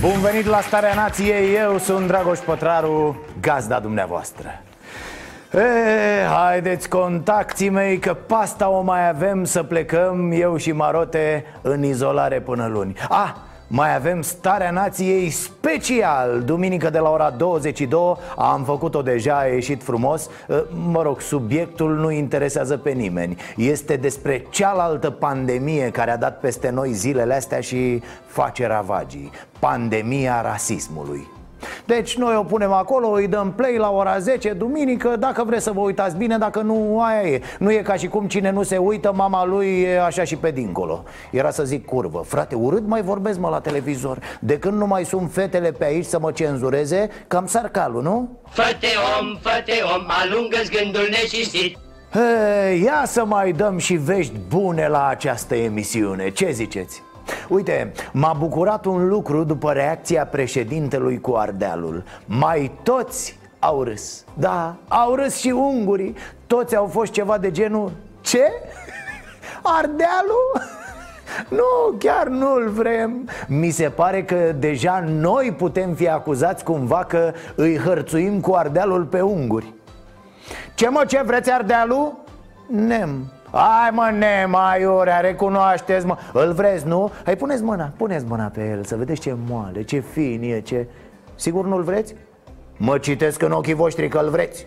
Bun venit la Starea Nației, eu sunt Dragoș Pătraru, gazda dumneavoastră. E, Haideți contactii mei că pasta o mai avem să plecăm eu și Marote în izolare până luni. Ah, mai avem Starea Nației special Duminică de la ora 22 Am făcut-o deja, a ieșit frumos. Mă rog, subiectul nu interesează pe nimeni. Este despre cealaltă pandemie care a dat peste noi zilele astea și face ravagii. Pandemia rasismului deci noi o punem acolo, îi dăm play la ora 10, duminică Dacă vreți să vă uitați bine, dacă nu, aia e. Nu e ca și cum cine nu se uită, mama lui e așa și pe dincolo. Era să zic curvă. Frate, urât mai vorbesc mă la televizor. De când nu mai sunt fetele pe aici să mă cenzureze Cam sarcalul, nu? Făte om, făte om, alungă-ți gândul necistit Hey, ia să mai dăm și vești bune la această emisiune. Ce ziceți? Uite, m-a bucurat un lucru după reacția președintelui cu Ardealul Mai toți au râs Da, au râs și ungurii Toți au fost ceva de genul Ce? Ardealul? Nu, chiar nu-l vrem Mi se pare că deja noi putem fi acuzați cumva că îi hărțuim cu Ardealul pe unguri Ce mă, ce vreți Ardealul? Nem Hai mă, nemaiurea, recunoașteți mă. Îl vreți, nu? Hai puneți mâna, puneți mâna pe el Să vedeți ce moale, ce fin e, ce... Sigur nu-l vreți? Mă citesc în ochii voștri că îl vreți.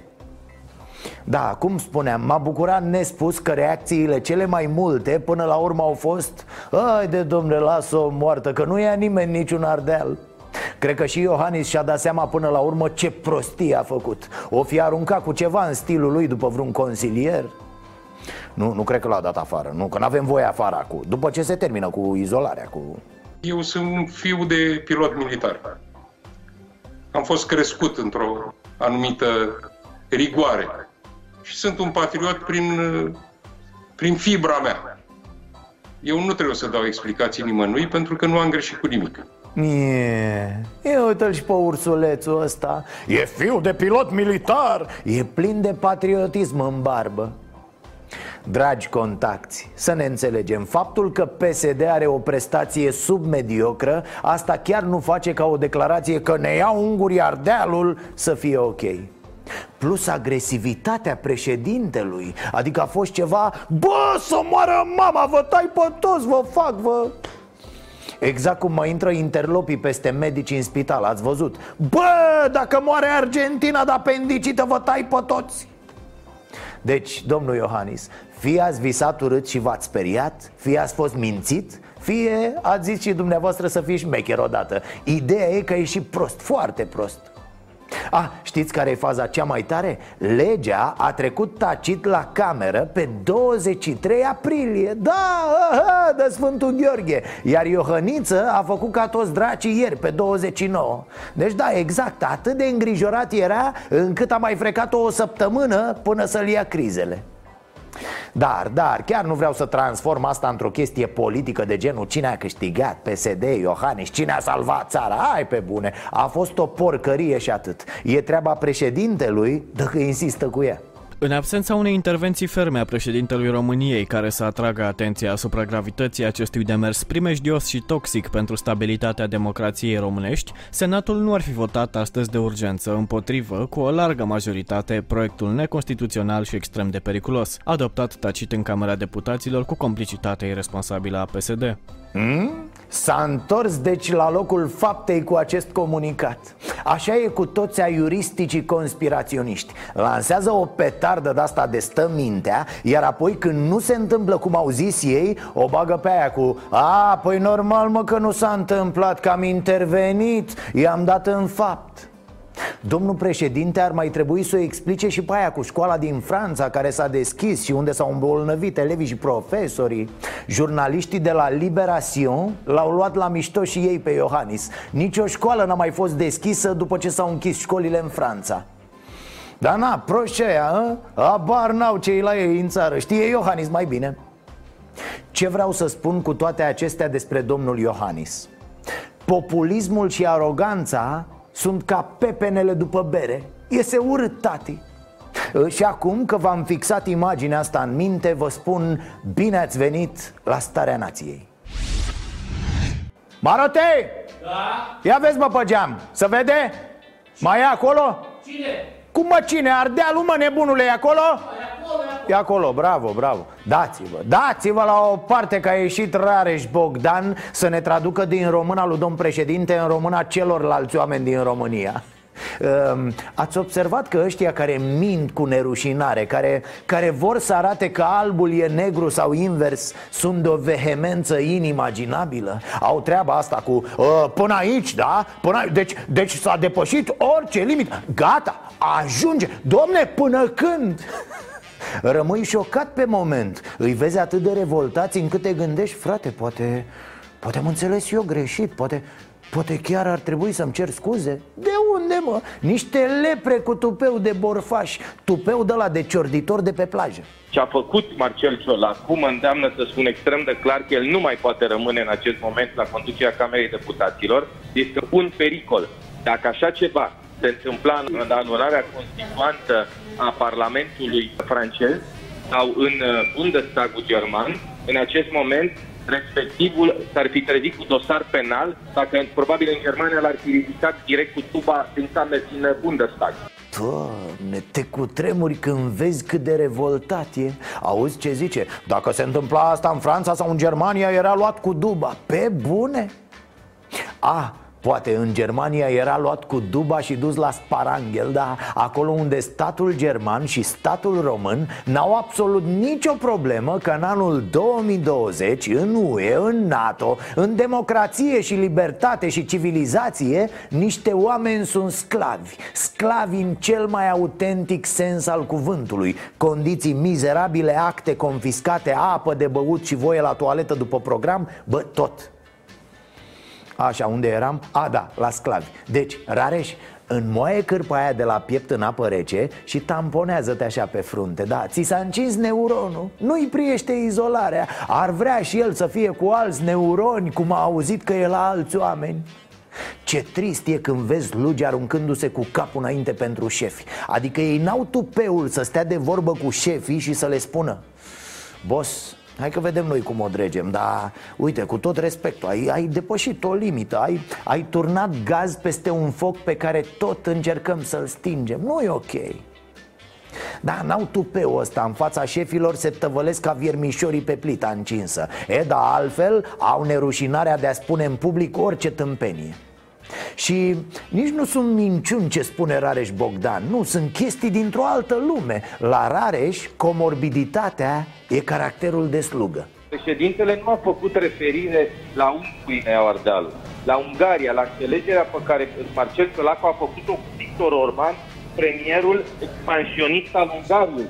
Da, cum spuneam, m-a bucurat nespus că reacțiile cele mai multe până la urmă au fost Ai de domnule, lasă-o moartă, că nu ia nimeni niciun ardeal. Cred că și Iohannis și-a dat seama până la urmă ce prostie a făcut. O fi aruncat cu ceva în stilul lui după vreun consilier nu, nu cred că l-a dat afară, nu, că nu avem voie afară acum. După ce se termină cu izolarea cu... Eu sunt un fiu de pilot militar. Am fost crescut într-o anumită rigoare. Și sunt un patriot prin, prin fibra mea. Eu nu trebuie să dau explicații nimănui pentru că nu am greșit cu nimic. E, e uite-l și pe ursulețul ăsta. E fiu de pilot militar. E plin de patriotism în barbă Dragi contacti, să ne înțelegem. Faptul că PSD are o prestație submediocră Asta chiar nu face ca o declarație că ne ia ungurii ardealul să fie ok. Plus agresivitatea președintelui Adică a fost ceva Bă, să moară mama, vă tai pe toți, vă fac, vă... Exact cum mai intră interlopii peste medici în spital, ați văzut. Bă, dacă moare Argentina de apendicită, vă tai pe toți. Deci, domnul Iohannis, fie ați visat urât și v-ați speriat Fie ați fost mințit Fie ați zis și dumneavoastră să fii șmecher odată. Ideea e că e și prost, foarte prost. Ah, știți care e faza cea mai tare? Legea a trecut tacit la cameră pe 23 aprilie. Da, aha, de Sfântul Gheorghe. Iar Iohăniță a făcut ca toți dracii ieri, pe 29 Deci da, exact, atât de îngrijorat era Încât a mai frecat o săptămână până să-l ia crizele dar, dar, chiar nu vreau să transform asta într-o chestie politică de genul Cine a câștigat, PSD, Iohannis, cine a salvat țara. Hai pe bune, a fost o porcărie și atât. E treaba președintelui dacă insistă cu ea în absența unei intervenții ferme a președintelui României care să atragă atenția asupra gravității acestui demers primejdios și toxic pentru stabilitatea democrației românești, Senatul nu ar fi votat astăzi de urgență împotrivă, cu o largă majoritate, proiectul neconstituțional și extrem de periculos, adoptat tacit în Camera Deputaților cu complicitatea irresponsabilă a PSD. Hmm? S-a întors deci la locul faptei cu acest comunicat. Așa e cu toți aiuristicii conspiraționiști. Lansează o petardă de-asta de stă mintea Iar apoi când nu se întâmplă cum au zis ei O bagă pe aia cu A, păi normal mă că nu s-a întâmplat Că am intervenit I-am dat în fapt Domnul președinte ar mai trebui să o explice și pe aia cu școala din Franța care s-a deschis și unde s-au îmbolnăvit elevii și profesorii. Jurnaliștii de la Liberation l-au luat la mișto și ei pe Iohannis. Nici o școală n-a mai fost deschisă după ce s-au închis școlile în Franța. Dar na, proști aia, abar n-au cei la ei în țară Știe Iohannis mai bine. Ce vreau să spun cu toate acestea despre domnul Iohannis? Populismul și aroganța sunt ca pepenele după bere Iese urât, tati și acum că v-am fixat imaginea asta în minte, vă spun bine ați venit la Starea Nației. Marote! Da? Ia vezi mă pe geam, să vede? Mai e acolo? Cine? Cum mă cine? Ardealul mă nebunule e acolo? E acolo, bravo, bravo Dați-vă, dați-vă la o parte că a ieșit Rareș Bogdan Să ne traducă din româna lui domn președinte În româna celorlalți oameni din România Ehm, ați observat că ăștia care mint cu nerușinare Care, care vor să arate că albul e negru sau invers Sunt de o vehemență inimaginabilă Au treaba asta cu ă, Până aici, da? Până aici. Deci, deci s-a depășit orice limit Gata, ajunge Domne, până când? Rămâi șocat pe moment Îi vezi atât de revoltați încât te gândești Frate, poate, poate am înțeles eu greșit Poate, Poate chiar ar trebui să-mi cer scuze? De unde, mă? Niște lepre cu tupeu de borfaș Tupeu de la de ciorditor de pe plajă Ce a făcut Marcel Ciolacu mă îndeamnă să spun extrem de clar că el nu mai poate rămâne în acest moment la conducerea Camerei Deputaților Este un pericol Dacă așa ceva se întâmpla în anularea constituantă a Parlamentului francez sau în uh, Bundestagul german, în acest moment respectivul s-ar fi trezit cu dosar penal dacă probabil în Germania l-ar fi ridicat direct cu tuba din din Bundestag. Doamne, te cutremuri când vezi cât de revoltat e Auzi ce zice? Dacă se întâmpla asta în Franța sau în Germania era luat cu duba Pe bune? A, Poate în Germania era luat cu duba și dus la Sparanghel Dar acolo unde statul german și statul român N-au absolut nicio problemă că în anul 2020 În UE, în NATO, în democrație și libertate și civilizație Niște oameni sunt sclavi. Sclavi în cel mai autentic sens al cuvântului. Condiții mizerabile, acte confiscate, apă de băut și voie la toaletă după program Bă, tot Așa, unde eram? A, da, la sclavi. Deci, Rareș, înmoaie cârpa aia de la piept în apă rece și tamponează-te așa pe frunte Da, ți s-a încins neuronul, nu-i priește izolarea? Ar vrea și el să fie cu alți neuroni, cum a auzit că e la alți oameni? Ce trist e când vezi lugi aruncându-se cu capul înainte pentru șefi. Adică ei n-au tupeul să stea de vorbă cu șefii și să le spună Boss, Hai că vedem noi cum o dregem, dar uite, cu tot respectul, ai, ai depășit o limită ai, ai turnat gaz peste un foc pe care tot încercăm să-l stingem. Nu e ok. Da, n-au tupeul ăsta în fața șefilor Se tăvălesc ca viermișorii pe plita încinsă. E, da, altfel au nerușinarea de a spune în public orice tâmpenie și nici nu sunt minciuni ce spune Rareș Bogdan. Nu, sunt chestii dintr-o altă lume. La Rareș, comorbiditatea e caracterul de slugă. Președintele nu a făcut referire la Unguria Ardeal, la Ungaria, la înțelegerea pe care Marcel Călacu a făcut-o cu Victor Orban, premierul expansionist al Ungariei.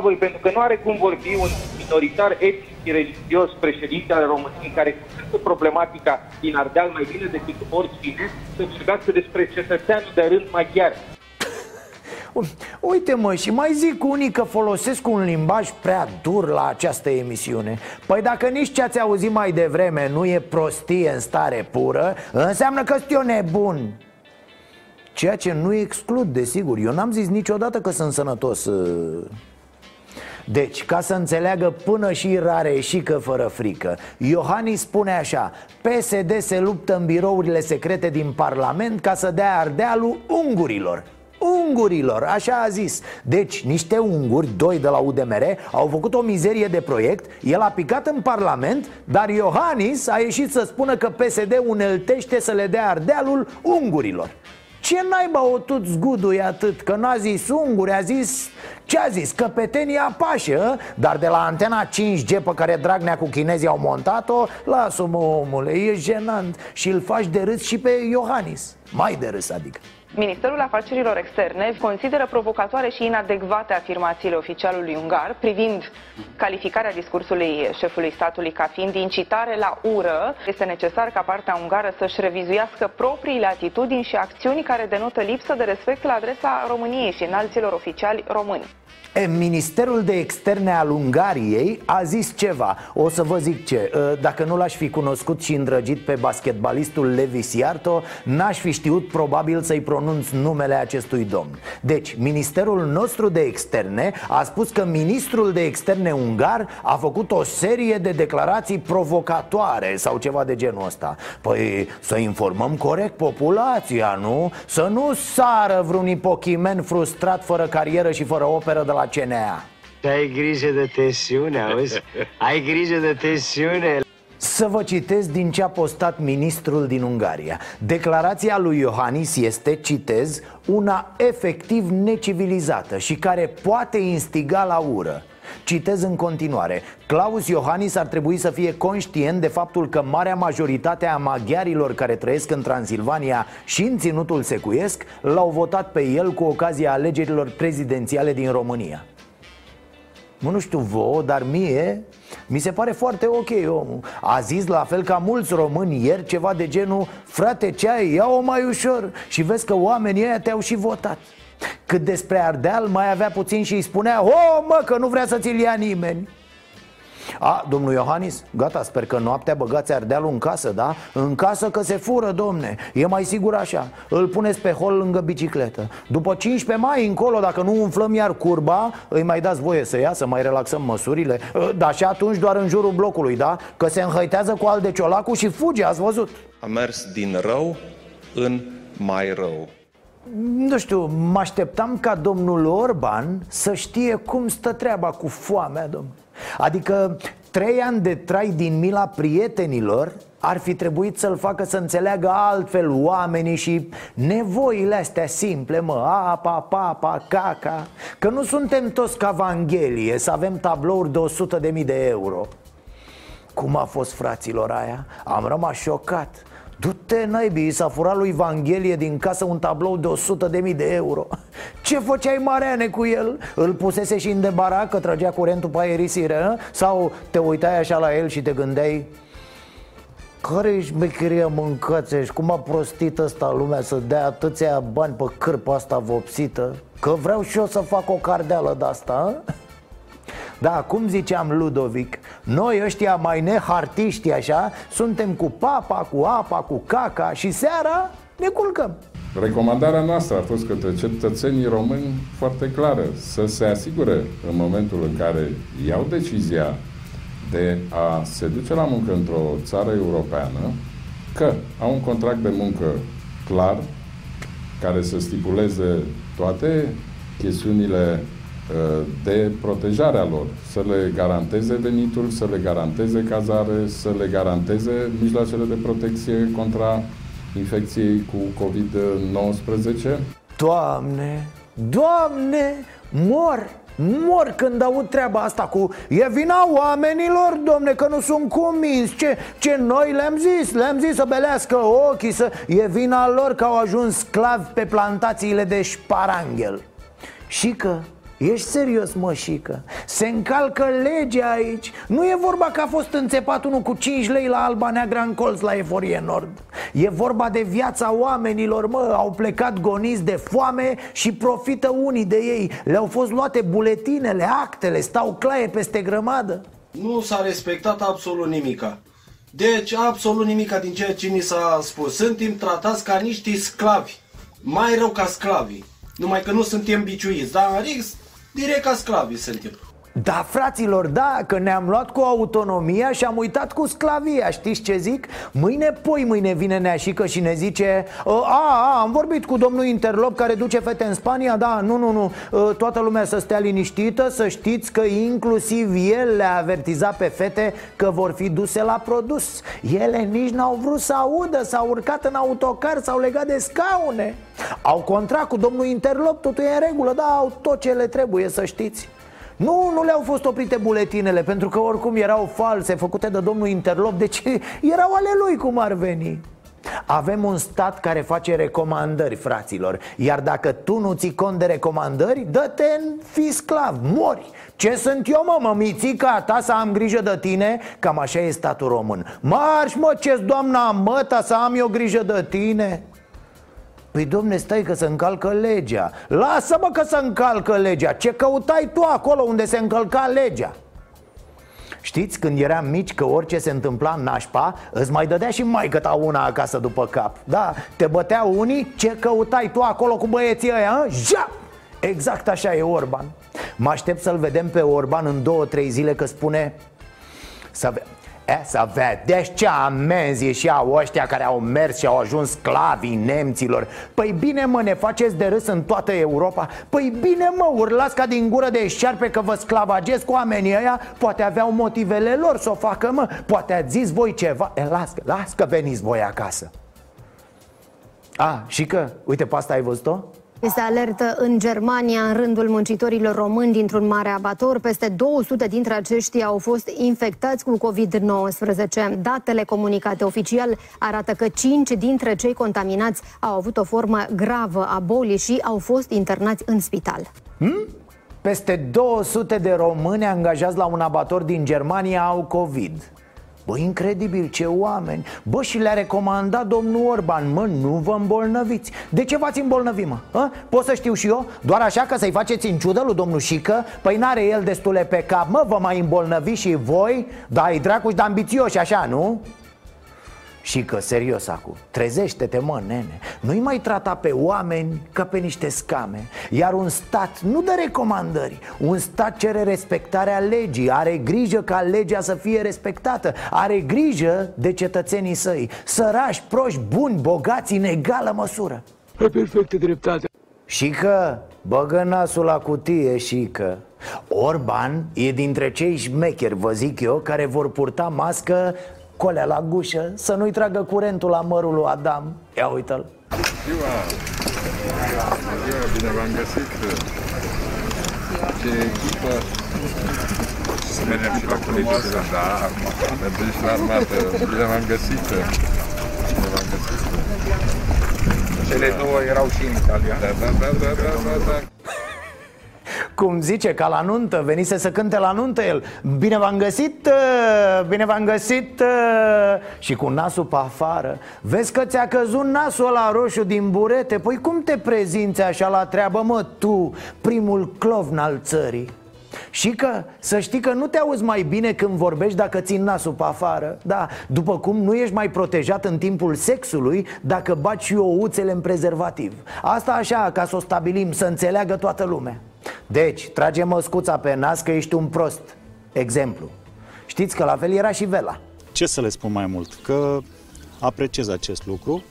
Voi, pentru că nu are cum vorbi un minoritar etnic și religios președinte al României care cunoaște problematica din Ardeal mai bine decât oricine să vorbească despre cetățeanul de rând maghiar. Uite mă, și mai zic unii că folosesc un limbaj prea dur la această emisiune. Păi dacă nici ce ați auzit mai devreme nu e prostie în stare pură Înseamnă că sunt eu nebun. Ceea ce nu exclud, desigur. Eu n-am zis niciodată că sunt sănătos uh, deci, ca să înțeleagă până și rare și că fără frică Iohannis spune așa PSD se luptă în birourile secrete din Parlament ca să dea ardealul ungurilor. Ungurilor, așa a zis. Deci niște unguri, doi de la UDMR Au făcut o mizerie de proiect El a picat în Parlament Dar Iohannis a ieșit să spună că PSD uneltește să le dea ardealul ungurilor ce naiba o tot zgudui atât? Că n-a zis unguri, a zis... Ce a zis? Căpetenia pașe, a? Dar de la antena 5G pe care Dragnea cu chinezii au montat-o Lasă-mă omule, e jenant Și îl faci de râs și pe Iohannis Mai de râs adică Ministerul Afacerilor Externe consideră provocatoare și inadecvate afirmațiile oficialului ungar privind calificarea discursului șefului statului ca fiind incitare la ură. Este necesar ca partea ungară să-și revizuiască propriile atitudini și acțiuni care denotă lipsă de respect la adresa României și înalților oficiali români. E, Ministerul de Externe al Ungariei a zis ceva. O să vă zic ce. Dacă nu l-aș fi cunoscut și îndrăgit pe basketbalistul Levi Siarto N-aș fi știut probabil să-i pronunț numele acestui domn. Deci, Ministerul nostru de Externe a spus că Ministrul de Externe ungar a făcut o serie de declarații provocatoare Sau ceva de genul ăsta. Păi să informăm corect populația, nu? Să nu sară vreun ipochimen frustrat fără carieră și fără operă de la CNA Ai grijă de tensiune, auzi? Ai grijă de tensiune. Să vă citesc din ce a postat ministrul din Ungaria. Declarația lui Iohannis este, citez, una efectiv necivilizată și care poate instiga la ură Citez în continuare. Claus Iohannis ar trebui să fie conștient de faptul că marea majoritate a maghiarilor care trăiesc în Transilvania și în ținutul secuiesc L-au votat pe el cu ocazia alegerilor prezidențiale din România. Mă, nu știu vouă, dar mie mi se pare foarte ok omul. A zis la fel ca mulți români ieri ceva de genul Frate, ce ai? Ia-o mai ușor. Și vezi că oamenii ăia te-au și votat cât despre Ardeal mai avea puțin și îi spunea O, mă, că nu vrea să ți-l ia nimeni. A, domnul Iohannis, gata, sper că noaptea băgați ardealul în casă, da? În casă că se fură, domne. E mai sigur așa. Îl puneți pe hol lângă bicicletă. După 15 mai încolo, dacă nu umflăm iar curba Îi mai dați voie să ia, să mai relaxăm măsurile. Ă, Dar și atunci doar în jurul blocului, da? Că se înhăitează cu al de ciolacul și fuge, ați văzut. A mers din rău în mai rău nu știu, mă așteptam ca domnul Orban să știe cum stă treaba cu foamea, domn. Adică trei ani de trai din mila prietenilor ar fi trebuit să-l facă să înțeleagă altfel oamenii și nevoile astea simple, mă, apa, papa, caca Că nu suntem toți ca Vanghelie, să avem tablouri de 100 de mii de euro Cum a fost fraților aia? Am rămas șocat Du-te, naibii, s-a furat lui Evanghelie din casă un tablou de 100 de mii de euro Ce făceai mareane cu el? Îl pusese și în debara că trăgea curentul pe aerisire ă? Sau te uitai așa la el și te gândeai care-i șmecheria mâncați Cum a prostit ăsta lumea să dea atâția bani pe cârpa asta vopsită Că vreau și eu să fac o cardeală de asta ă? Da, cum ziceam Ludovic Noi ăștia mai nehartiști așa Suntem cu papa, cu apa, cu caca Și seara ne culcăm. Recomandarea noastră a fost către cetățenii români foarte clară Să se asigure în momentul în care iau decizia de a se duce la muncă într-o țară europeană că au un contract de muncă clar care să stipuleze toate chestiunile Uh, de protejarea lor, să le garanteze venitul, să le garanteze cazare, să le garanteze mijloacele de protecție contra infecției cu COVID-19. Doamne, Doamne, mor! Mor când aud treaba asta cu E vina oamenilor, domne, că nu sunt convins Ce, ce noi le-am zis, le-am zis să belească ochii să... E vina lor că au ajuns sclavi pe plantațiile de șparanghel Și că Ești serios, mășică? Se încalcă legea aici Nu e vorba că a fost înțepat unul cu 5 lei la Alba Neagra în colț la Eforie Nord E vorba de viața oamenilor, mă Au plecat goniți de foame și profită unii de ei Le-au fost luate buletinele, actele, stau claie peste grămadă Nu s-a respectat absolut nimica deci, absolut nimica din ceea ce ni s-a spus. Suntem tratați ca niște sclavi. Mai rău ca sclavi. Numai că nu suntem biciuiți. Dar adică direct ca sclavi suntem. Da, fraților, da, că ne-am luat cu autonomia și am uitat cu sclavia. Știți ce zic? Mâine, poi mâine vine Neașică și ne zice a, a, am vorbit cu domnul Interlop care duce fete în Spania Da, nu, nu, nu, ă, toată lumea să stea liniștită Să știți că inclusiv el le-a avertizat pe fete că vor fi duse la produs. Ele nici n-au vrut să audă, s-au urcat în autocar, s-au legat de scaune. Au contract cu domnul Interlop, totul e în regulă, da, au tot ce le trebuie să știți nu, nu le-au fost oprite buletinele Pentru că oricum erau false, făcute de domnul Interlop Deci erau ale lui cum ar veni Avem un stat care face recomandări, fraților Iar dacă tu nu ții cont de recomandări, dă-te în fi sclav, mori Ce sunt eu, mă, mămițica ta să am grijă de tine? Cam așa e statul român Marș, mă, ce doamna măta să am eu grijă de tine? Păi domne, stai că se încalcă legea Lasă-mă că se încalcă legea Ce căutai tu acolo unde se încălca legea? Știți, când eram mici, că orice se întâmpla în nașpa Îți mai dădea și mai ta una acasă după cap Da, te băteau unii, ce căutai tu acolo cu băieții ăia? Ja! Exact așa e Orban Mă aștept să-l vedem pe Orban în două, trei zile că spune să, E, să vedeți ce amenzi și au ăștia care au mers și au ajuns sclavii nemților? Păi bine mă, ne faceți de râs în toată Europa? Păi bine mă, urlați ca din gură de șarpe că vă sclavagesc cu oamenii ăia? Poate aveau motivele lor să o facă mă? Poate ați zis voi ceva? E, las, las că veniți voi acasă. A, și că, uite pe asta ai văzut-o? Este alertă în Germania în rândul muncitorilor români dintr-un mare abator. Peste 200 dintre aceștia au fost infectați cu COVID-19. Datele comunicate oficial arată că 5 dintre cei contaminați au avut o formă gravă a bolii și au fost internați în spital. Hmm? Peste 200 de români angajați la un abator din Germania au COVID. Bă, incredibil, ce oameni Bă, și le-a recomandat domnul Orban Mă, nu vă îmbolnăviți De ce v-ați îmbolnăvit, mă? A? Pot să știu și eu? Doar așa că să-i faceți în ciudă lui domnul Șică? Păi n-are el destule pe cap Mă, vă mai îmbolnăvi și voi? Da, e dracuș de ambițioși așa, nu? Și că, serios acum, trezește-te mă, nene. Nu-i mai trata pe oameni ca pe niște scame. Iar un stat nu dă recomandări. Un stat cere respectarea legii. Are grijă ca legea să fie respectată. Are grijă de cetățenii săi. Sărași, proști, buni, bogați, în egală măsură. Pe perfectă dreptate. Și că băgă nasul la cutie și că Orban e dintre cei șmecheri, vă zic eu, care vor purta mască colea la gușă Să nu-i tragă curentul la mărul lui Adam Ia uite-l Ziua! Ziua, bine v-am găsit! Ce echipă! Să mergem și la politică, da, mergem și la armată. Bine v-am găsit! Bine v-am găsit! Cele două erau și în Italia. Da, da, da, da, da, da, da. Cum zice, ca la nuntă, venise să cânte la nuntă el. Bine v-am găsit, uh, bine v-am găsit uh, Și cu nasul pe afară. Vezi că ți-a căzut nasul la roșu din burete? Păi cum te prezinți așa la treabă, mă, tu, primul clovn al țării? Și că să știi că nu te auzi mai bine când vorbești dacă ții nasul pe afară. Da, după cum nu ești mai protejat în timpul sexului dacă baci ouțele în prezervativ. Asta așa, ca să o stabilim, să înțeleagă toată lumea deci, trage măscuța pe nas că ești un prost. Exemplu. Știți că la fel era și Vela. Ce să le spun mai mult? Că apreciez acest lucru.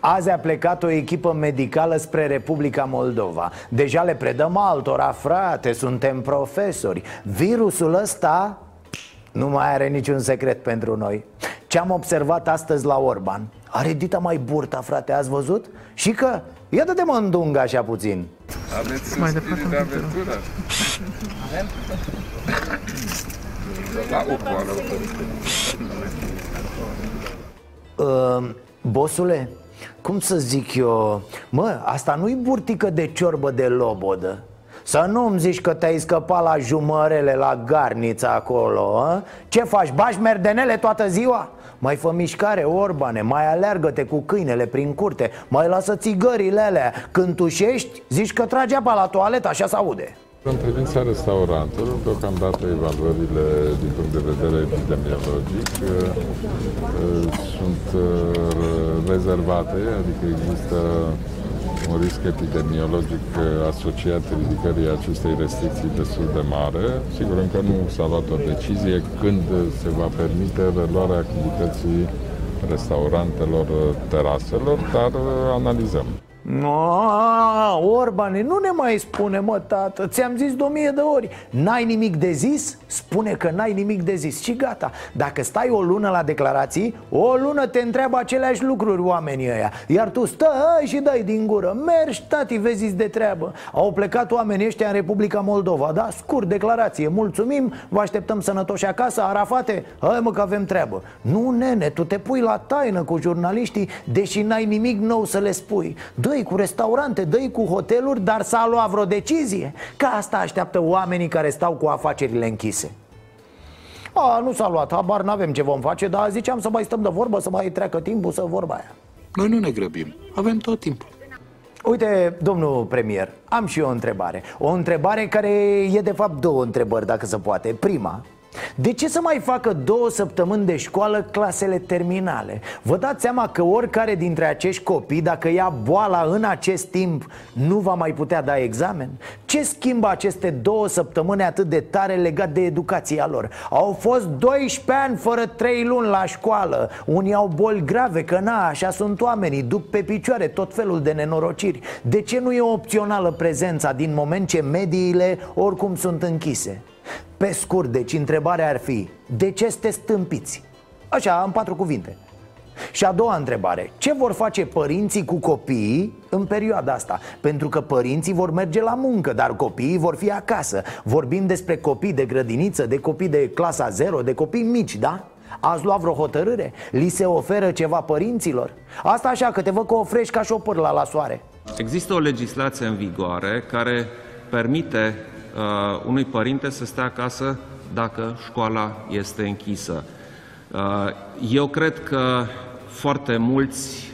Azi a plecat o echipă medicală spre Republica Moldova. Deja le predăm altora, frate, suntem profesori. Virusul ăsta nu mai are niciun secret pentru noi. Ce am observat astăzi la Orban? Are dita mai burta, frate, ați văzut? Și că, ia dă-te mă în așa puțin aveți mai departe de aventură? Avem? La uh, Bosule, cum să zic eu Mă, asta nu-i burtică de ciorbă de lobodă să nu-mi zici că te-ai scăpat la jumărele, la garnița acolo a? Ce faci, bași merdenele toată ziua? Mai fă mișcare, Orbane, mai aleargă-te cu câinele prin curte Mai lasă țigările alea. Când tușești, zici că trage apa la toaletă, așa se aude în privința restaurantelor, deocamdată evaluările din punct de vedere epidemiologic uh, uh, sunt uh, rezervate, adică există un risc epidemiologic asociat ridicării acestei restricții destul de mare. Sigur, încă nu s-a luat o decizie când se va permite reluarea activității restaurantelor, teraselor, dar analizăm. No, Orbane, nu ne mai spune, mă, tată Ți-am zis de o mie de ori. N-ai nimic de zis? Spune că n-ai nimic de zis. Și gata. Dacă stai o lună la declarații O lună te întreabă aceleași lucruri oamenii ăia. Iar tu stai și dai din gură. Mergi, tati, vezi de treabă. Au plecat oamenii ăștia în Republica Moldova. Da, scurt declarație. Mulțumim, vă așteptăm sănătoși acasă. Arafate, hai mă că avem treabă. Nu, nene, tu te pui la taină cu jurnaliștii Deși n-ai nimic nou să le spui. Dă cu restaurante, dă cu hoteluri, dar s-a luat vreo decizie Ca asta așteaptă oamenii care stau cu afacerile închise. A, nu s-a luat, habar n-avem ce vom face Dar ziceam să mai stăm de vorbă, să mai treacă timpul, să vorba aia. Noi nu ne grăbim, avem tot timpul. Uite, domnul premier, am și eu o întrebare. O întrebare care e de fapt două întrebări, dacă se poate. Prima, de ce să mai facă două săptămâni de școală clasele terminale? Vă dați seama că oricare dintre acești copii, dacă ia boala în acest timp, nu va mai putea da examen? Ce schimbă aceste două săptămâni atât de tare legat de educația lor? Au fost 12 ani fără 3 luni la școală Unii au boli grave, că na, așa sunt oamenii Duc pe picioare tot felul de nenorociri De ce nu e opțională prezența din moment ce mediile oricum sunt închise? Pe scurt, deci întrebarea ar fi De ce sunteți stâmpiți? Așa, în patru cuvinte și a doua întrebare Ce vor face părinții cu copiii în perioada asta? Pentru că părinții vor merge la muncă Dar copiii vor fi acasă Vorbim despre copii de grădiniță De copii de clasa 0, de copii mici, da? Ați luat vreo hotărâre? Li se oferă ceva părinților? Asta așa, că te văd că o frești ca și o pârla la soare Există o legislație în vigoare care permite uh, unui părinte să stea acasă dacă școala este închisă. Uh, eu cred că foarte mulți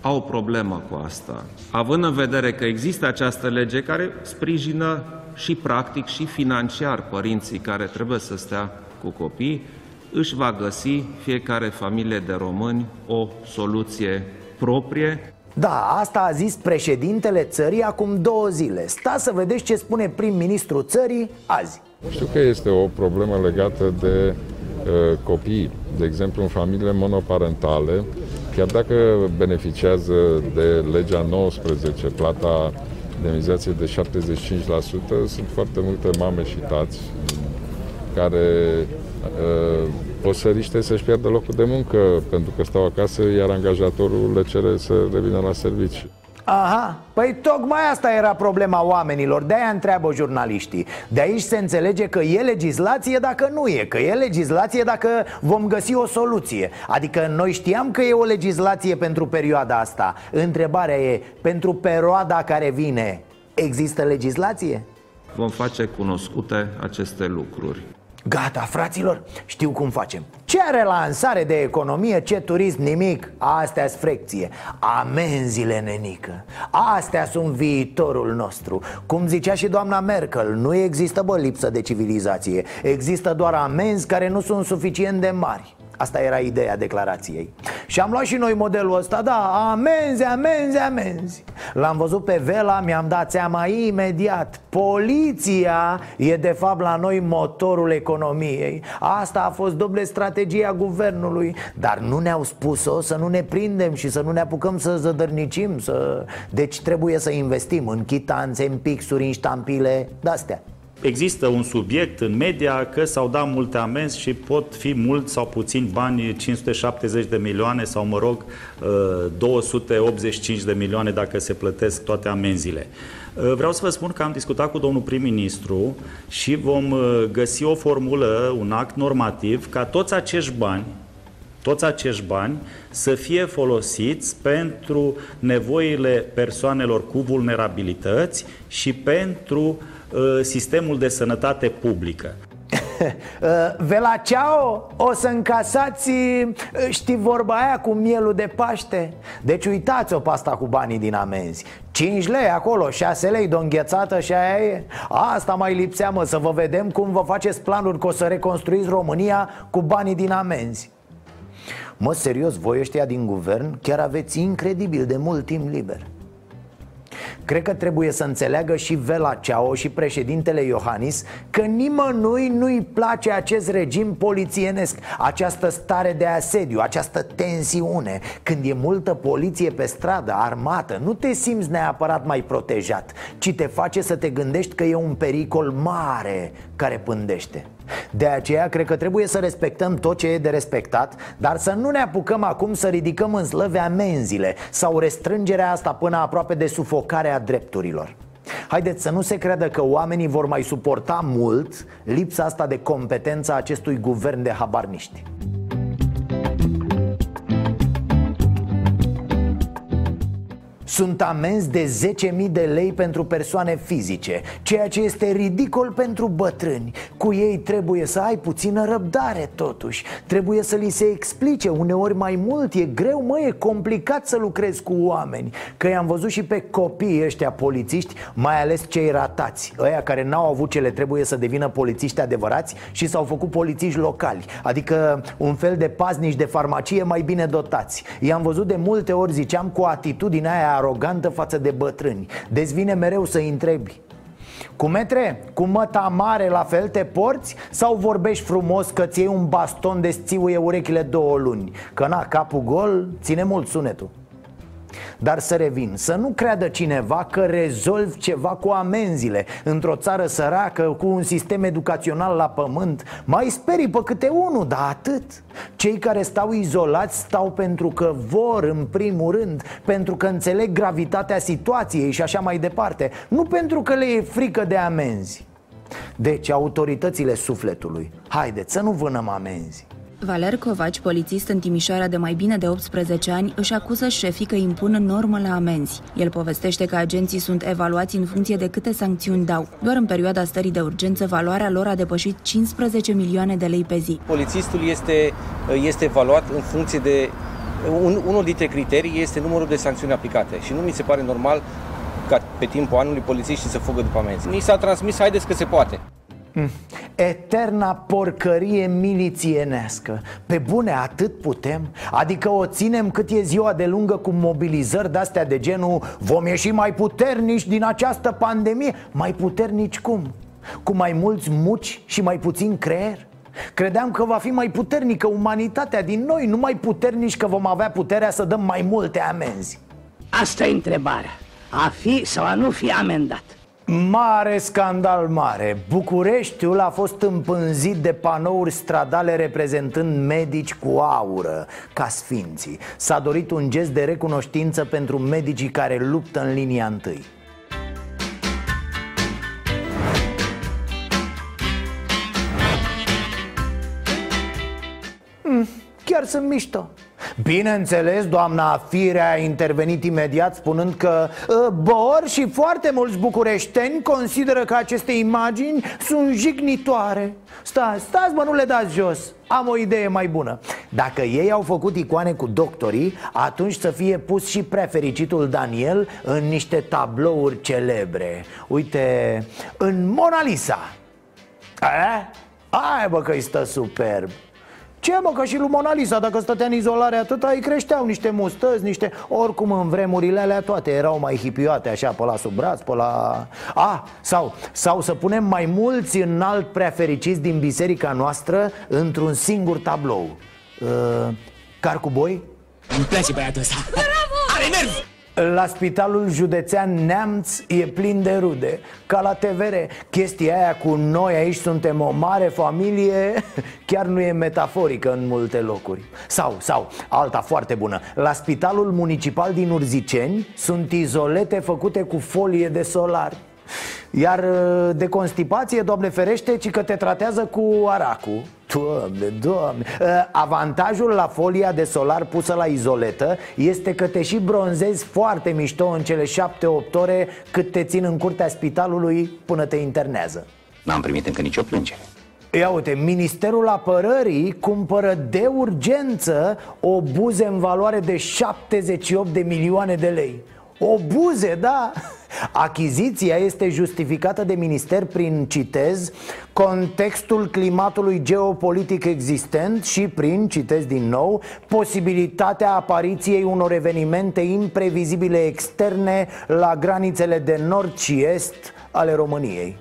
au o problemă cu asta, având în vedere că există această lege care sprijină și practic și financiar părinții care trebuie să stea cu copii, își va găsi fiecare familie de români o soluție proprie da, asta a zis președintele țării acum două zile. Sta să vedeți ce spune prim-ministru țării azi. Știu că este o problemă legată de uh, copii. De exemplu, în familiile monoparentale Chiar dacă beneficiază de legea 19, plata de indemnizație de 75%, sunt foarte multe mame și tați care uh, pot să riște să-și pierdă locul de muncă pentru că stau acasă, iar angajatorul le cere să revină la serviciu. Aha, păi tocmai asta era problema oamenilor, de-aia întreabă jurnaliștii De aici se înțelege că e legislație dacă nu e, că e legislație dacă vom găsi o soluție Adică noi știam că e o legislație pentru perioada asta Întrebarea e, pentru perioada care vine, există legislație? Vom face cunoscute aceste lucruri Gata, fraților, știu cum facem. Ce relansare de economie, ce turism, nimic. Astea sunt frecție. Amenziile, nenică. Astea sunt viitorul nostru. Cum zicea și doamna Merkel Nu există, bă, lipsă de civilizație. Există doar amenzi care nu sunt suficient de mari Asta era ideea declarației. Și am luat și noi modelul ăsta, da, amenzi, amenzi, amenzi. L-am văzut pe Vela, mi-am dat seama imediat. Poliția e de fapt la noi motorul economiei. Asta a fost doble strategia guvernului. Dar nu ne-au spus-o să nu ne prindem și să nu ne apucăm să zădărnicim să... Deci trebuie să investim în chitanțe, în pixuri, în ștampile, de-astea Există un subiect în media că s-au dat multe amenzi și pot fi mult sau puțin bani, 570 de milioane sau, mă rog, 285 uh, de milioane dacă se plătesc toate amenziile. Uh, vreau să vă spun că am discutat cu domnul prim-ministru și vom uh, găsi o formulă, un act normativ, ca toți acești bani, toți acești bani să fie folosiți pentru nevoile persoanelor cu vulnerabilități și pentru uh, Uh, sistemul de sănătate publică. Uh, Vela ceao, o să încasați, uh, știi vorba aia cu mielul de Paște? Deci uitați-o pe asta cu banii din amenzi 5 lei acolo, 6 lei de înghețată și aia e Asta mai lipsea mă, să vă vedem cum vă faceți planuri că o să reconstruiți România cu banii din amenzi Mă, serios, voi ăștia din guvern chiar aveți incredibil de mult timp liber Cred că trebuie să înțeleagă și Vela Ceao și președintele Iohannis Că nimănui nu-i place acest regim polițienesc Această stare de asediu, această tensiune. Când e multă poliție pe stradă, armată Nu te simți neapărat mai protejat Ci te face să te gândești că e un pericol mare care pândește de aceea cred că trebuie să respectăm tot ce e de respectat Dar să nu ne apucăm acum să ridicăm în slăve amenziile Sau restrângerea asta până aproape de sufocarea drepturilor. Haideți să nu se creadă că oamenii vor mai suporta mult lipsa asta de competență a acestui guvern de habarniști Sunt amenzi de 10.000 de lei pentru persoane fizice Ceea ce este ridicol pentru bătrâni. Cu ei trebuie să ai puțină răbdare totuși. Trebuie să li se explice. Uneori mai mult E greu, mă, e complicat să lucrezi cu oameni. Că i-am văzut și pe copiii ăștia polițiști Mai ales cei ratați. Ăia care n-au avut ce le trebuie să devină polițiști adevărați Și s-au făcut polițiști locali. Adică un fel de paznici de farmacie mai bine dotați. I-am văzut de multe ori, ziceam, cu atitudinea aia arogantă față de bătrâni Deci vine mereu să-i întrebi cu metre, cu măta mare la fel te porți? Sau vorbești frumos că ți un baston de țiuie urechile două luni? Că na, capul gol ține mult sunetul dar să revin, să nu creadă cineva că rezolv ceva cu amenziile. Într-o țară săracă, cu un sistem educațional la pământ Mai sperii pe câte unul, dar atât. Cei care stau izolați stau pentru că vor, în primul rând Pentru că înțeleg gravitatea situației și așa mai departe Nu pentru că le e frică de amenzi. Deci, autoritățile sufletului, haideți să nu vânăm amenzi Valer Covaci, polițist în Timișoara de mai bine de 18 ani, își acuză șefii că impun normă la amenzi. El povestește că agenții sunt evaluați în funcție de câte sancțiuni dau. Doar în perioada stării de urgență, valoarea lor a depășit 15 milioane de lei pe zi. Polițistul este, este evaluat în funcție de... Un, unul dintre criterii este numărul de sancțiuni aplicate și nu mi se pare normal ca pe timpul anului polițiștii să fugă după amenzi. Ni s-a transmis, haideți că se poate. Mm. Eterna porcărie milițienească Pe bune, atât putem? Adică o ținem cât e ziua de lungă cu mobilizări de-astea de genul Vom ieși mai puternici din această pandemie Mai puternici cum? Cu mai mulți muci și mai puțin creier? Credeam că va fi mai puternică umanitatea din noi Nu mai puternici că vom avea puterea să dăm mai multe amenzi Asta e întrebarea A fi sau a nu fi amendat Mare scandal mare. Bucureștiul a fost împânzit de panouri stradale reprezentând medici cu aură Ca sfinții. S-a dorit un gest de recunoștință pentru medicii care luptă în linia întâi Chiar sunt mișto. Bineînțeles, doamna Firea a intervenit imediat spunând că ă, Bor și foarte mulți bucureșteni consideră că aceste imagini sunt jignitoare. Stați, stați mă, nu le dați jos. Am o idee mai bună. Dacă ei au făcut icoane cu doctorii Atunci să fie pus și prefericitul Daniel În niște tablouri celebre. Uite, în Mona Lisa. A? Ai bă că îi stă superb ce mă, că și lui Mona Lisa, dacă stătea în izolare atât, îi creșteau niște mustăzi, niște... Oricum în vremurile alea toate erau mai hipioate așa, pe la sub braț, pe la... A, sau, sau să punem mai mulți înalt prea fericiți din biserica noastră într-un singur tablou uh, Car cu boi? Îmi place băiatul ăsta Bravo! Are nervi! La spitalul județean Neamț e plin de rude. Ca la TVR Chestia aia cu noi aici suntem o mare familie. Chiar nu e metaforică în multe locuri. Sau, sau, alta foarte bună. La spitalul municipal din Urziceni Sunt izolete făcute cu folie de solar iar uh, de constipație, doamne ferește, ci că te tratează cu aracu Doamne, doamne. Uh, Avantajul la folia de solar pusă la izoletă Este că te și bronzezi foarte mișto în cele 7-8 ore Cât te țin în curtea spitalului până te internează. N-am primit încă nicio plângere. Ia uite, Ministerul Apărării cumpără de urgență o buze în valoare de 78 de milioane de lei Obuze, da Achiziția este justificată de minister prin, citez, contextul climatului geopolitic existent și prin, citez din nou, posibilitatea apariției unor evenimente imprevizibile externe la granițele de nord și est ale României.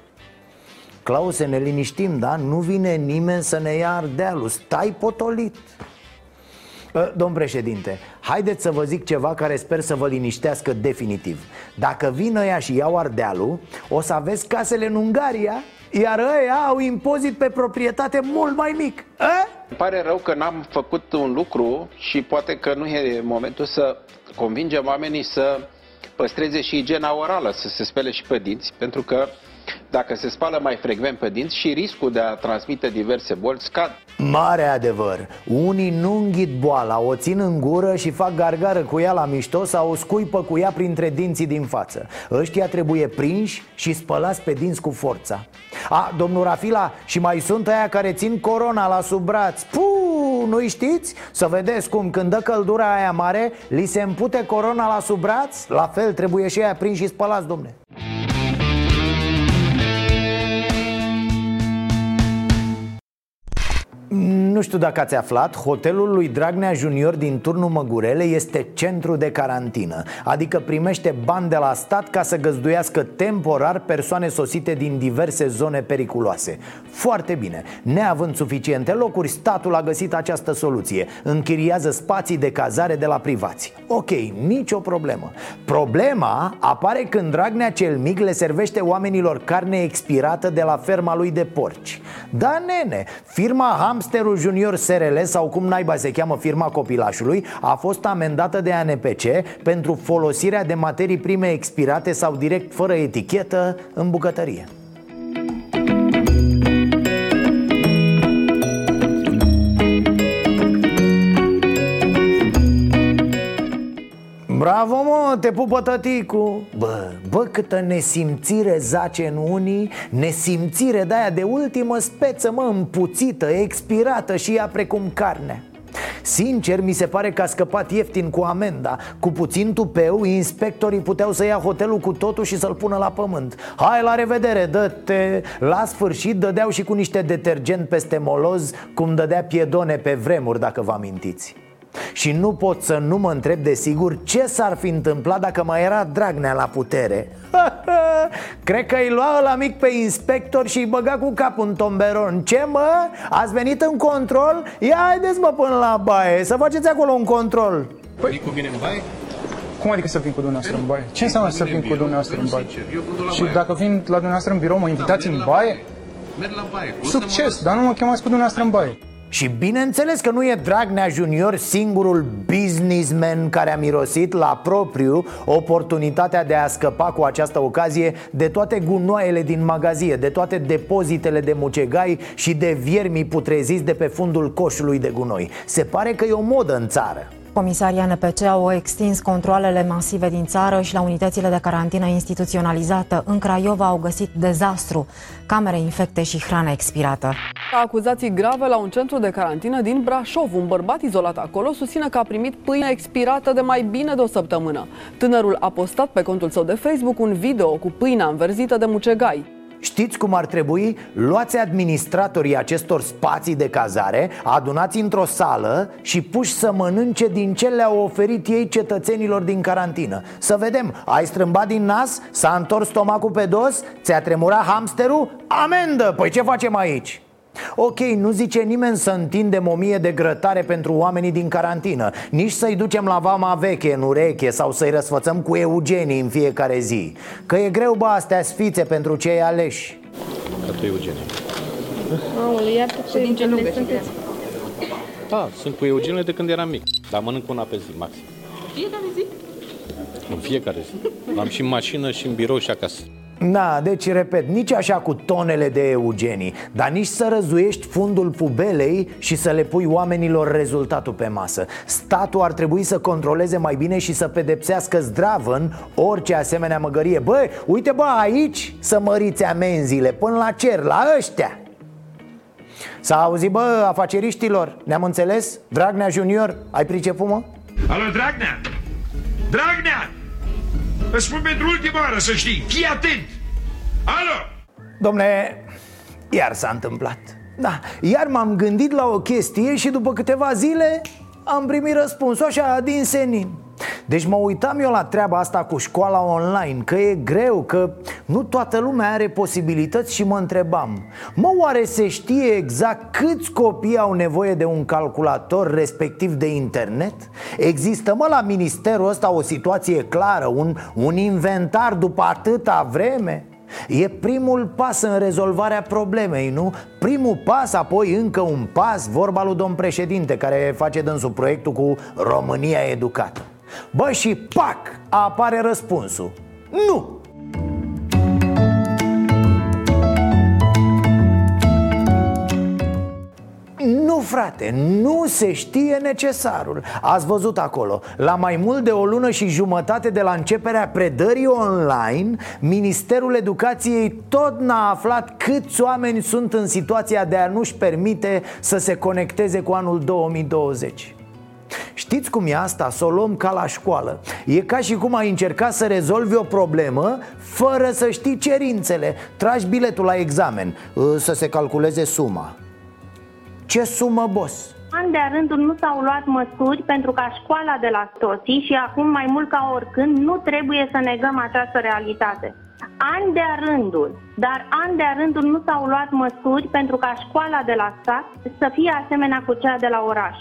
Clause, ne liniștim, da? Nu vine nimeni să ne ia ardealul, stai potolit Ă, domn președinte, haideți să vă zic ceva care sper să vă liniștească definitiv Dacă vin ăia și iau Ardealul, o să aveți casele în Ungaria Iar ăia au impozit pe proprietate mult mai mic A? Ă? Îmi pare rău că n-am făcut un lucru și poate că nu e momentul să convingem oamenii să păstreze și igiena orală, să se spele și pe dinți, pentru că dacă se spală mai frecvent pe dinți și riscul de a transmite diverse bolți scad. Mare adevăr, unii nu înghit boala, o țin în gură și fac gargară cu ea la mișto sau o scuipă cu ea printre dinții din față. Ăștia trebuie prinși și spălați pe dinți cu forța. A, domnul Rafila, și mai sunt aia care țin corona la sub braț. Puh, nu știți? Să vedeți cum când dă căldura aia mare, li se împute corona la sub braț? La fel trebuie și aia prinși și spălați, domne Nu știu dacă ați aflat, hotelul lui Dragnea Junior din turnul Măgurele este centru de carantină Adică primește bani de la stat ca să găzduiască temporar persoane sosite din diverse zone periculoase. Foarte bine, neavând suficiente locuri, statul a găsit această soluție. Închiriază spații de cazare de la privați. Ok, nicio problemă. Problema apare când Dragnea cel mic le servește oamenilor carne expirată de la ferma lui de porci. Da, nene, firma Hamsterul Junior SRL sau cum naiba se cheamă firma copilașului a fost amendată de ANPC pentru folosirea de materii prime expirate sau direct fără etichetă în bucătărie. Bravo, mă, te pupă tăticu. Bă, bă, câtă nesimțire zace în unii Nesimțire de-aia de ultimă speță, mă, împuțită, expirată și ea precum carne. Sincer, mi se pare că a scăpat ieftin cu amenda. Cu puțin tupeu, inspectorii puteau să ia hotelul cu totul și să-l pună la pământ. Hai, la revedere, dă-te. La sfârșit dădeau și cu niște detergent peste moloz Cum dădea piedone pe vremuri, dacă vă amintiți și nu pot să nu mă întreb de sigur ce s-ar fi întâmplat dacă mai era Dragnea la putere Cred că îi lua la mic pe inspector și îi băga cu capul în tomberon Ce mă? Ați venit în control? Ia haideți mă până la baie, să faceți acolo un control Păi, Nicu vine în baie? Cum adică să vin cu dumneavoastră în baie? Ce înseamnă să vin cu dumneavoastră în baie? Și dacă vin la dumneavoastră în birou, mă invitați în baie? Merg la baie. Succes, dar nu mă chemați cu dumneavoastră în baie. Și bineînțeles că nu e Dragnea Junior singurul businessman care a mirosit la propriu oportunitatea de a scăpa cu această ocazie de toate gunoaiele din magazie, de toate depozitele de mucegai și de viermi putreziți de pe fundul coșului de gunoi. Se pare că e o modă în țară. Comisarii NPC au extins controlele masive din țară și la unitățile de carantină instituționalizată. În Craiova au găsit dezastru, camere infecte și hrană expirată. Acuzații grave la un centru de carantină din Brașov. Un bărbat izolat acolo susține că a primit pâine expirată de mai bine de o săptămână. Tânărul a postat pe contul său de Facebook un video cu pâinea înverzită de mucegai. Știți cum ar trebui? Luați administratorii acestor spații de cazare, adunați într-o sală și puși să mănânce din ce le-au oferit ei cetățenilor din carantină Să vedem, ai strâmbat din nas? S-a întors stomacul pe dos? Ți-a tremurat hamsterul? Amendă! Păi ce facem aici? Ok, nu zice nimeni să întindem o mie de grătare pentru oamenii din carantină. Nici să-i ducem la vama veche în ureche Sau să-i răsfățăm cu eugenii în fiecare zi. Că e greu, bă, astea sfițe pentru cei aleși. Ca tu, Eugenie. Aoleu, iată ce Eugenie sunteți. Da, sunt cu Eugenie de când eram mic. Dar mănânc una pe zi, maxim. Fiecare zi? În fiecare zi. Am și în mașină și în birou și acasă Da, deci repet, nici așa cu tonele de eugenii Dar nici să răzuiești fundul pubelei și să le pui oamenilor rezultatul pe masă Statul ar trebui să controleze mai bine și să pedepsească zdravăn orice asemenea măgărie Bă, uite bă, aici să măriți amenziile până la cer, la ăștia S-a auzit, bă, afaceriștilor, ne-am înțeles? Dragnea Junior, ai priceput, mă? Alo, Dragnea! Dragnea! Îți spun pentru ultima oară să știi, fii atent! Alo! Domne, iar s-a întâmplat Da, iar m-am gândit la o chestie și după câteva zile am primit răspunsul așa din senin deci mă uitam eu la treaba asta cu școala online Că e greu, că nu toată lumea are posibilități și mă întrebam Mă, oare se știe exact câți copii au nevoie de un calculator, respectiv de internet? Există, mă, la ministerul ăsta o situație clară, un, un inventar după atâta vreme? E primul pas în rezolvarea problemei, nu? Primul pas, apoi încă un pas, vorba lui domn președinte Care face dânsul proiectul cu România Educată Bă, și pac, apare răspunsul. Nu! Nu, frate, nu se știe necesarul. Ați văzut acolo La mai mult de o lună și jumătate de la începerea predării online Ministerul Educației tot n-a aflat câți oameni sunt în situația de a nu-și permite să se conecteze cu anul 2020 Știți cum e asta? Să o luăm ca la școală E ca și cum ai încerca să rezolvi o problemă Fără să știi cerințele Tragi biletul la examen Să se calculeze suma Ce sumă, boss? An de rândul nu s-au luat măsuri pentru ca școala de la toții și acum mai mult ca oricând nu trebuie să negăm această realitate. An de rândul, dar an de rândul nu s-au luat măsuri pentru ca școala de la stat să fie asemenea cu cea de la oraș.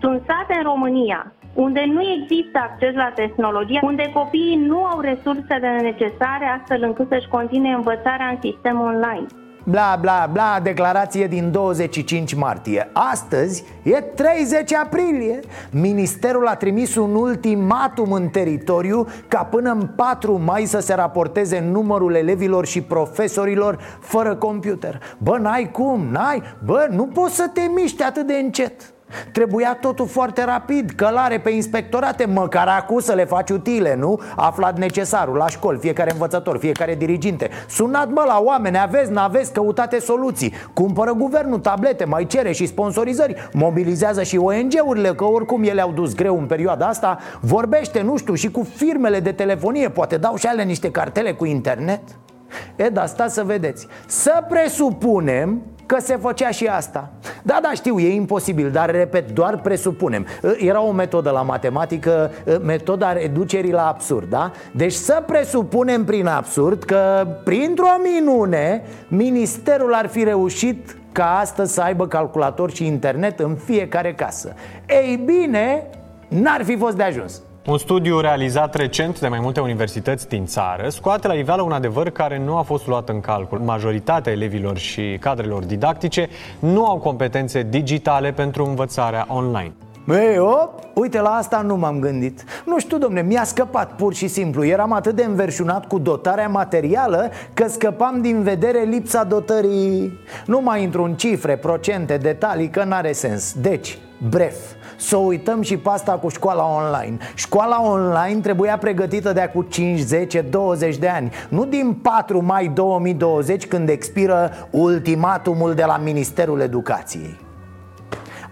Sunt sate în România unde nu există acces la tehnologie, unde copiii nu au resursele necesare astfel încât să-și continue învățarea în sistem online. Bla, bla, bla, declarație din 25 martie. Astăzi e 30 aprilie. Ministerul a trimis un ultimatum în teritoriu Ca până în 4 mai să se raporteze numărul elevilor și profesorilor fără computer. Bă, n-ai cum, n-ai? Bă, nu poți să te miști atât de încet Trebuia totul foarte rapid, călare pe inspectorate, măcar acum să le faci utile, nu? Aflat necesarul la școli, fiecare învățător, fiecare diriginte. Sunat mă la oameni, aveți, n-aveți, căutate soluții. Cumpără guvernul tablete, mai cere și sponsorizări Mobilizează și ONG-urile, că oricum ele au dus greu în perioada asta. Vorbește, nu știu, și cu firmele de telefonie Poate dau și ale niște cartele cu internet? E, da, stați să vedeți. Să presupunem că se făcea și asta. Da, da, știu, e imposibil, dar repet, doar presupunem. Era o metodă la matematică, metoda reducerii la absurd, da? Deci să presupunem prin absurd că, printr-o minune, ministerul ar fi reușit ca astăzi să aibă calculator și internet în fiecare casă. Ei bine, n-ar fi fost de ajuns un studiu realizat recent de mai multe universități din țară scoate la iveală un adevăr care nu a fost luat în calcul. Majoritatea elevilor și cadrelor didactice nu au competențe digitale pentru învățarea online. Ei, op, uite, la asta nu m-am gândit. Nu știu, domne, mi-a scăpat pur și simplu. Eram atât de înverșunat cu dotarea materială Că scăpam din vedere lipsa dotării. Nu mai intru în cifre, procente, detalii, că n-are sens. Deci, bref, să uităm și pe asta cu școala online. Școala online trebuia pregătită de acum 5, 10, 20 de ani. Nu din 4 mai 2020 când expiră ultimatumul de la Ministerul Educației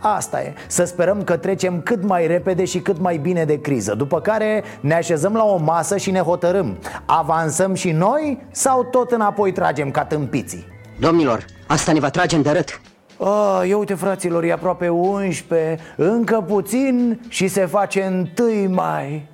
Asta e, să sperăm că trecem cât mai repede și cât mai bine de criză După care ne așezăm la o masă și ne hotărâm. Avansăm și noi sau tot înapoi tragem ca tâmpiții? Domnilor, asta ne va trage în dărât. Oh, ia uite fraților, e aproape 11 Încă puțin și se face 1 mai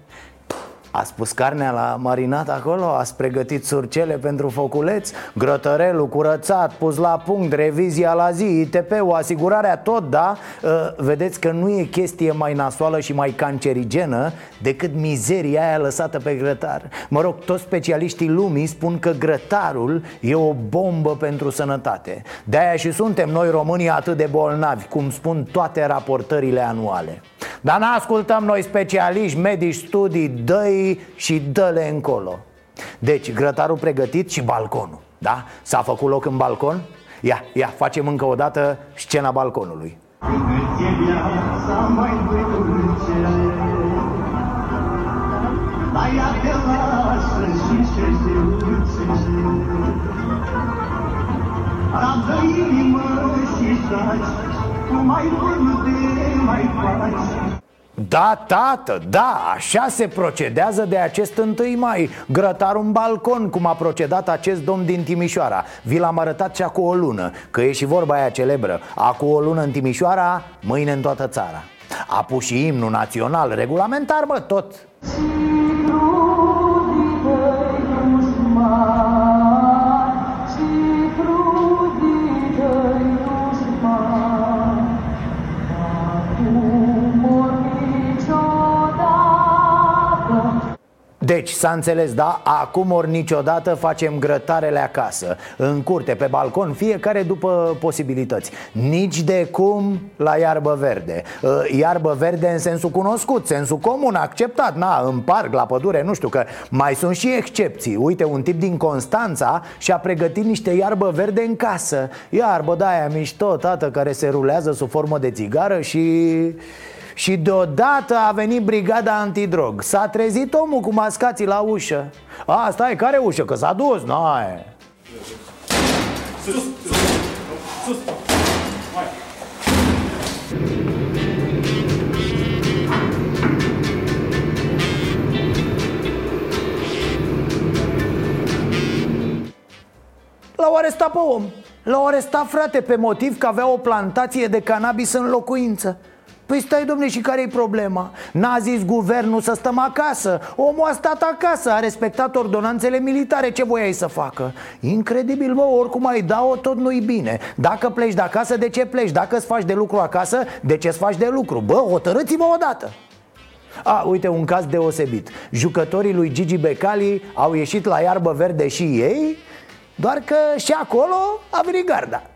Ați pus carnea la marinat acolo? Ați pregătit surcele pentru foculeț? Grătărelul curățat, pus la punct, revizia la zi, ITP-ul, asigurarea tot, da? Uh, vedeți că nu e chestie mai nasoală și mai cancerigenă Decât mizeria aia lăsată pe grătar Mă rog, toți specialiștii lumii spun că grătarul e o bombă pentru sănătate De-aia și suntem noi românii atât de bolnavi, cum spun toate raportările anuale dar nu ascultăm noi specialiști, medici, studii, dă și dă-le încolo Deci, grătarul pregătit și balconul, da? S-a făcut loc în balcon? Ia, ia, facem încă o dată scena balconului Arată inimă și mai mai faci Da, tată, da, așa se procedează de acest 1 mai. Grătar un balcon, cum a procedat acest domn din Timișoara. Vi l-am arătat și cu o lună, că e și vorba aia celebră. Acu o lună în Timișoara, mâine în toată țara. A pus și imnul național, regulamentar, bă, tot. Deci, s-a înțeles, da? Acum ori niciodată facem grătarele acasă În curte, pe balcon, fiecare după posibilități. Nici de cum la iarbă verde. Ă, Iarbă verde în sensul cunoscut, sensul comun, acceptat. Na, în parc, la pădure, nu știu că mai sunt și excepții. Uite, un tip din Constanța și-a pregătit niște iarbă verde în casă. Iarbă de aia mișto, tată, care se rulează sub formă de țigară și... Și deodată a venit brigada antidrog. S-a trezit omul cu mascații la ușă. A, stai, care ușă? Că s-a dus, n-ai Sus, sus, sus L-au arestat pe om? L-au arestat, frate, pe motiv că avea o plantație de cannabis în locuință Păi stai domne și care-i problema? N-a zis guvernul să stăm acasă Omul a stat acasă, a respectat ordonanțele militare Ce voiai să facă? Incredibil, bă, oricum ai da-o, tot nu-i bine Dacă pleci de acasă, de ce pleci? Dacă îți faci de lucru acasă, de ce îți faci de lucru? Bă, hotărâți-vă odată a, uite, un caz deosebit Jucătorii lui Gigi Becali au ieșit la iarbă verde și ei Doar că și acolo a venit garda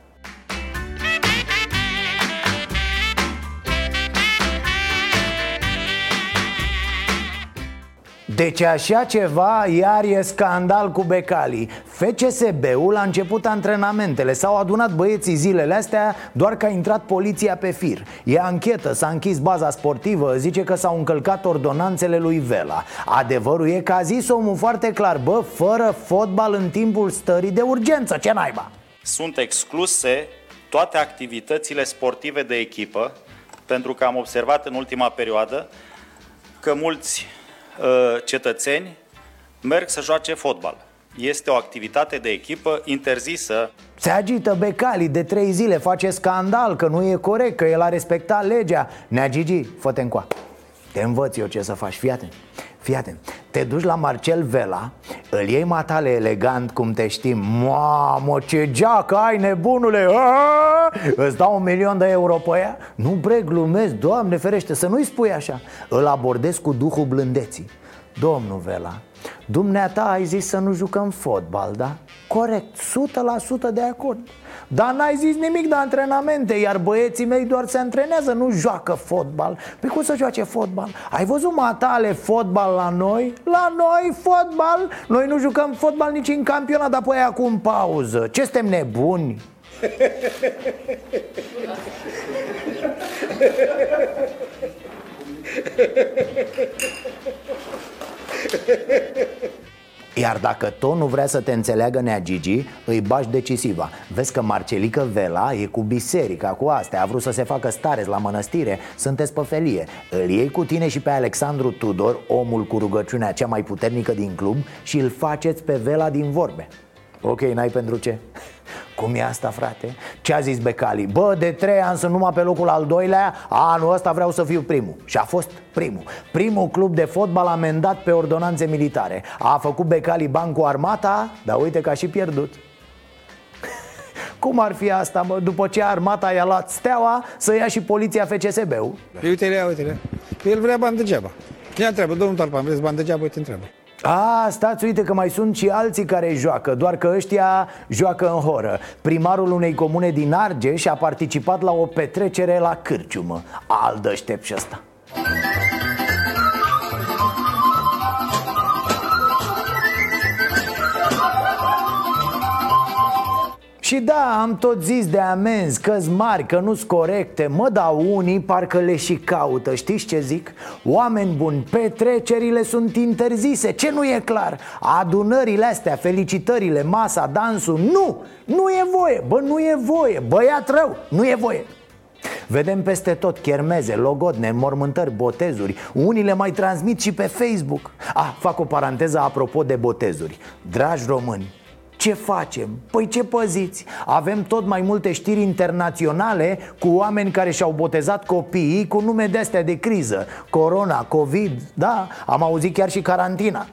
Deci așa ceva iar e scandal cu Becali. FCSB-ul a început antrenamentele. S-au adunat băieții zilele astea doar că a intrat poliția pe fir. E anchetă, s-a închis baza sportivă Zice că s-au încălcat ordonanțele lui Vela. Adevărul e că a zis omul foarte clar Bă, fără fotbal în timpul stării de urgență, ce naiba? Sunt excluse toate activitățile sportive de echipă Pentru că am observat în ultima perioadă că mulți Uh, cetățeni merg să joace fotbal. Este o activitate de echipă interzisă. Se agită Becali de trei zile, face scandal că nu e corect, că el a respectat legea. Nea Gigi, fă-te încoa. Te învăț eu ce să faci, fii atent. Fii atent. Te duci la Marcel Vela, îl iei matale elegant cum te știm Mamă, ce geacă ai, nebunule Aaaa! Îți dau un milion de euro pe ea? Nu bre, glumesc, doamne ferește, să nu-i spui așa Îl abordez cu duhul blândeții Domnul Vela, dumneata ai zis să nu jucăm fotbal, da? Corect, 100% de acord dar n-ai zis nimic de antrenamente Iar băieții mei doar se antrenează, nu joacă fotbal Păi cum să joace fotbal? Ai văzut matale fotbal la noi? La noi fotbal? Noi nu jucăm fotbal nici în campionat, dar pe acum pauză Ce suntem nebuni? Iar dacă tot nu vrea să te înțeleagă Nea Gigi, îi bași decisiva. Vezi că Marcelică Vela e cu biserica, cu astea. A vrut să se facă stareț la mănăstire. Sunteți pe felie. Îl iei cu tine și pe Alexandru Tudor, omul cu rugăciunea cea mai puternică din club Și îl faceți pe Vela din vorbe. Ok, n-ai pentru ce? Cum e asta, frate? Ce a zis Becali? Bă, de trei ani sunt numai pe locul al doilea Anul ăsta vreau să fiu primul Și a fost primul Primul club de fotbal amendat pe ordonanțe militare A făcut Becali bani cu armata Dar uite că a și pierdut cum ar fi asta, mă? După ce armata i-a luat steaua Să ia și poliția FCSB-ul Uite-le, uite-le El vrea bani degeaba Ia întreabă, domnul Tarpan, vreți bani degeaba? Uite, întreabă a, stați, uite că mai sunt și alții care joacă Doar că ăștia joacă în horă. Primarul unei comune din Argeș a participat la o petrecere la cârciumă. Al dăștep și ăsta Și da, am tot zis de amenzi, că mari, că nu-s corecte. Mă, dau unii parcă le și caută. Știți ce zic? Oameni buni, petrecerile sunt interzise. Ce nu e clar? Adunările astea, felicitările, masa, dansul Nu! Nu e voie, bă, nu e voie! Băiat rău, nu e voie! Vedem peste tot chermeze, logodne, mormântări, botezuri. Unii le mai transmit și pe Facebook. Ah, fac o paranteză apropo de botezuri. Dragi români, ce facem? Păi ce păziți? Avem tot mai multe știri internaționale cu oameni care și-au botezat copiii cu nume de-astea de criză Corona, COVID, da, am auzit chiar și carantina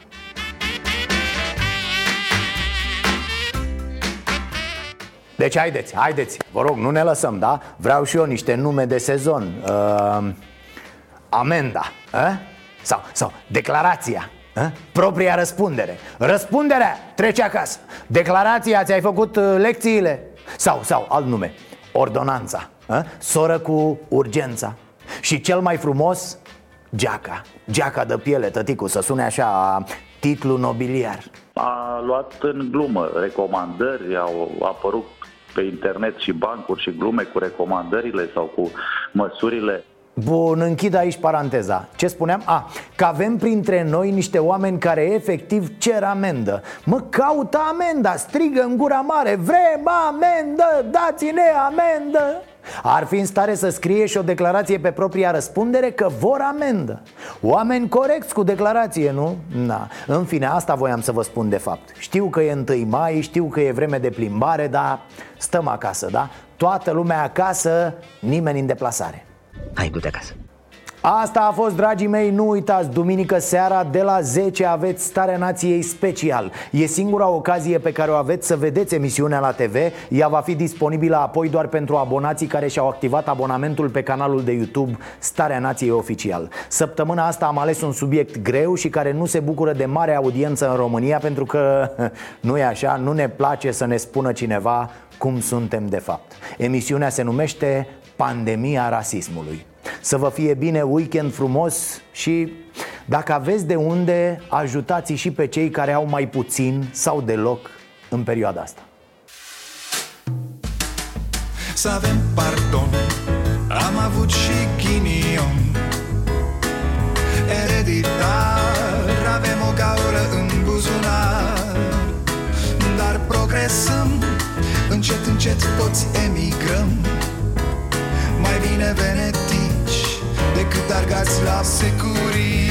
Deci haideți, haideți, vă rog, nu ne lăsăm, da? Vreau și eu niște nume de sezon uh, Amenda, eh? sau, sau declarația eh? Propria răspundere. Răspunderea, trece acasă. Declarația, ți-ai făcut uh, lecțiile? Sau, sau, alt nume. Ordonanța. Eh? Soră cu urgența. Și cel mai frumos, geaca. Geaca de piele, tăticu, să sune așa titlu nobiliar. A luat în glumă recomandări, au apărut pe internet și bancuri și glume cu recomandările sau cu măsurile Bun, închid aici paranteza Ce spuneam? A, că avem printre noi niște oameni care efectiv cer amendă Mă, caută amenda, strigă în gura mare Vrem amendă, dați-ne amendă ar fi în stare să scrie și o declarație pe propria răspundere că vor amendă Oameni corecți cu declarație, nu? Na. În fine, asta voiam să vă spun de fapt Știu că e 1 mai, știu că e vreme de plimbare, dar stăm acasă, da? Toată lumea acasă, nimeni în deplasare Hai, du-te acasă. Asta a fost, dragii mei, nu uitați, duminică seara de la 10 aveți Starea Nației special. E singura ocazie pe care o aveți să vedeți emisiunea la TV Ea va fi disponibilă apoi doar pentru abonații care și-au activat abonamentul pe canalul de YouTube Starea Nației Oficial. Săptămâna asta am ales un subiect greu și care nu se bucură de mare audiență în România Pentru că, nu e așa, nu ne place să ne spună cineva cum suntem de fapt. Emisiunea se numește Pandemia rasismului. Să vă fie bine, weekend frumos și dacă aveți de unde, ajutați și pe cei care au mai puțin sau deloc în perioada asta. Să avem pardon, am avut și ghinion. Ereditar, avem o gaură în buzunar. Dar progresăm, încet, încet toți emigrăm Mai bine veneti decât argați la securii